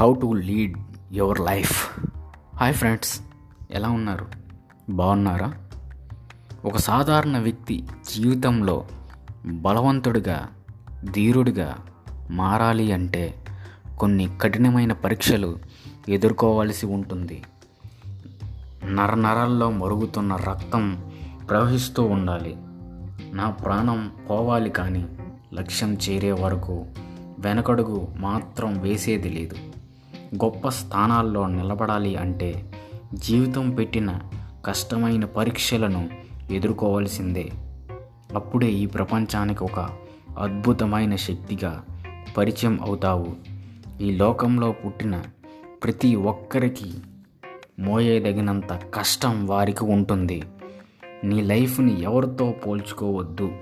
How to lead your life hi friends ఎలా ఉన్నారు? బాగున్నారా? ఒక సాధారణ వ్యక్తి జీవితంలో బలవంతుడిగా ధీరుడిగా మారాలి అంటే కొన్ని కఠినమైన పరీక్షలు ఎదుర్కోవాల్సి ఉంటుంది. నరనరాల్లో మరుగుతున్న రక్తం ప్రవహిస్తూ ఉండాలి. నా ప్రాణం పోవాలి కానీ లక్ష్యం చేరే వరకు వెనకడుగు మాత్రం వేసేది లేదు. గొప్ప స్థానాల్లో నిలబడాలి అంటే జీవితం పెట్టిన కష్టమైన పరీక్షలను ఎదుర్కోవాల్సిందే. అప్పుడే ఈ ప్రపంచానికి ఒక అద్భుతమైన శక్తిగా పరిచయం అవుతావు. ఈ లోకంలో పుట్టిన ప్రతి ఒక్కరికి మోయేదగినంత కష్టం వారికి ఉంటుంది. నీ లైఫ్ని ఎవరితో పోల్చుకోవద్దు.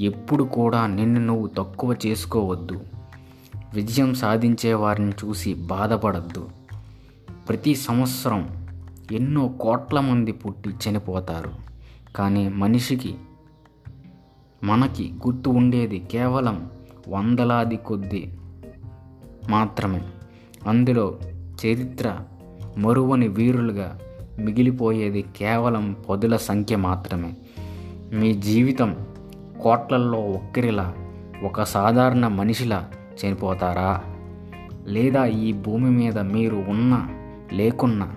ఎప్పుడు కూడా నిన్ను నువ్వు తక్కువ చేసుకోవద్దు. విజయం సాధించే వారిని చూసి బాధపడద్దు. ప్రతి సంవత్సరం ఎన్నో కోట్ల మంది పుట్టి చనిపోతారు. కానీ మనిషికి మనకి గుర్తు ఉండేది కేవలం వందలాది కొద్ది మాత్రమే. అందులో చరిత్ర మరువని వీరులుగా మిగిలిపోయేది కేవలం పదుల సంఖ్య మాత్రమే. మీ జీవితం కోట్లల్లో ఒక్కరిలా ఒక సాధారణ మనిషిలా చనిపోతారా? లేదా ఈ భూమి మీద మీరు ఉన్నా లేకున్నా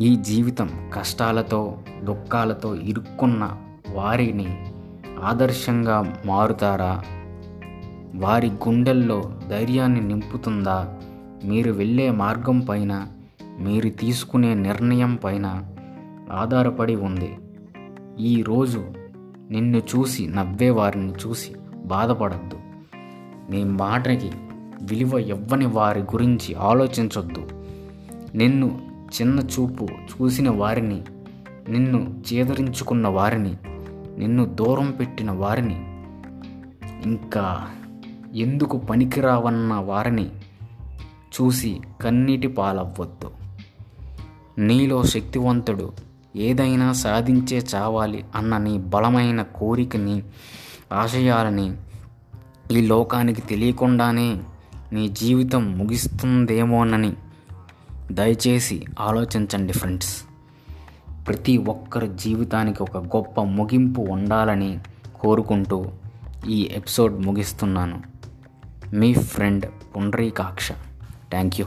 ఈ జీవితం కష్టాలతో దుఃఖాలతో ఇరుక్కున్న వారిని ఆదర్శంగా మారుతారా? వారి గుండెల్లో ధైర్యాన్ని నింపుతుందా? మీరు వెళ్ళే మార్గం పైన మీరు తీసుకునే నిర్ణయం పైన ఆధారపడి ఉంది. ఈరోజు నిన్ను చూసి నవ్వే వారిని చూసి బాధపడద్దు. నీ మాటకి విలువ ఇవ్వని వారి గురించి ఆలోచించొద్దు. నిన్ను చిన్న చూపు చూసిన వారిని నిన్ను చేదరించుకున్న వారిని నిన్ను దూరం పెట్టిన వారిని ఇంకా ఎందుకు పనికిరావన్న వారిని చూసి కన్నీటి పాలవ్వద్దు. నీలో శక్తివంతుడు ఏదైనా సాధించే చావాలి అన్న నీ బలమైన కోరికని ఆశయాలని ఈ లోకానికి తెలియకుండానే నీ జీవితం ముగిస్తుందేమోనని దయచేసి ఆలోచించండి ఫ్రెండ్స్. ప్రతి ఒక్కరి జీవితానికి ఒక గొప్ప ముగింపు ఉండాలని కోరుకుంటూ ఈ ఎపిసోడ్ ముగిస్తున్నాను. మీ ఫ్రెండ్ పుండ్రీకాక్ష. Thank you.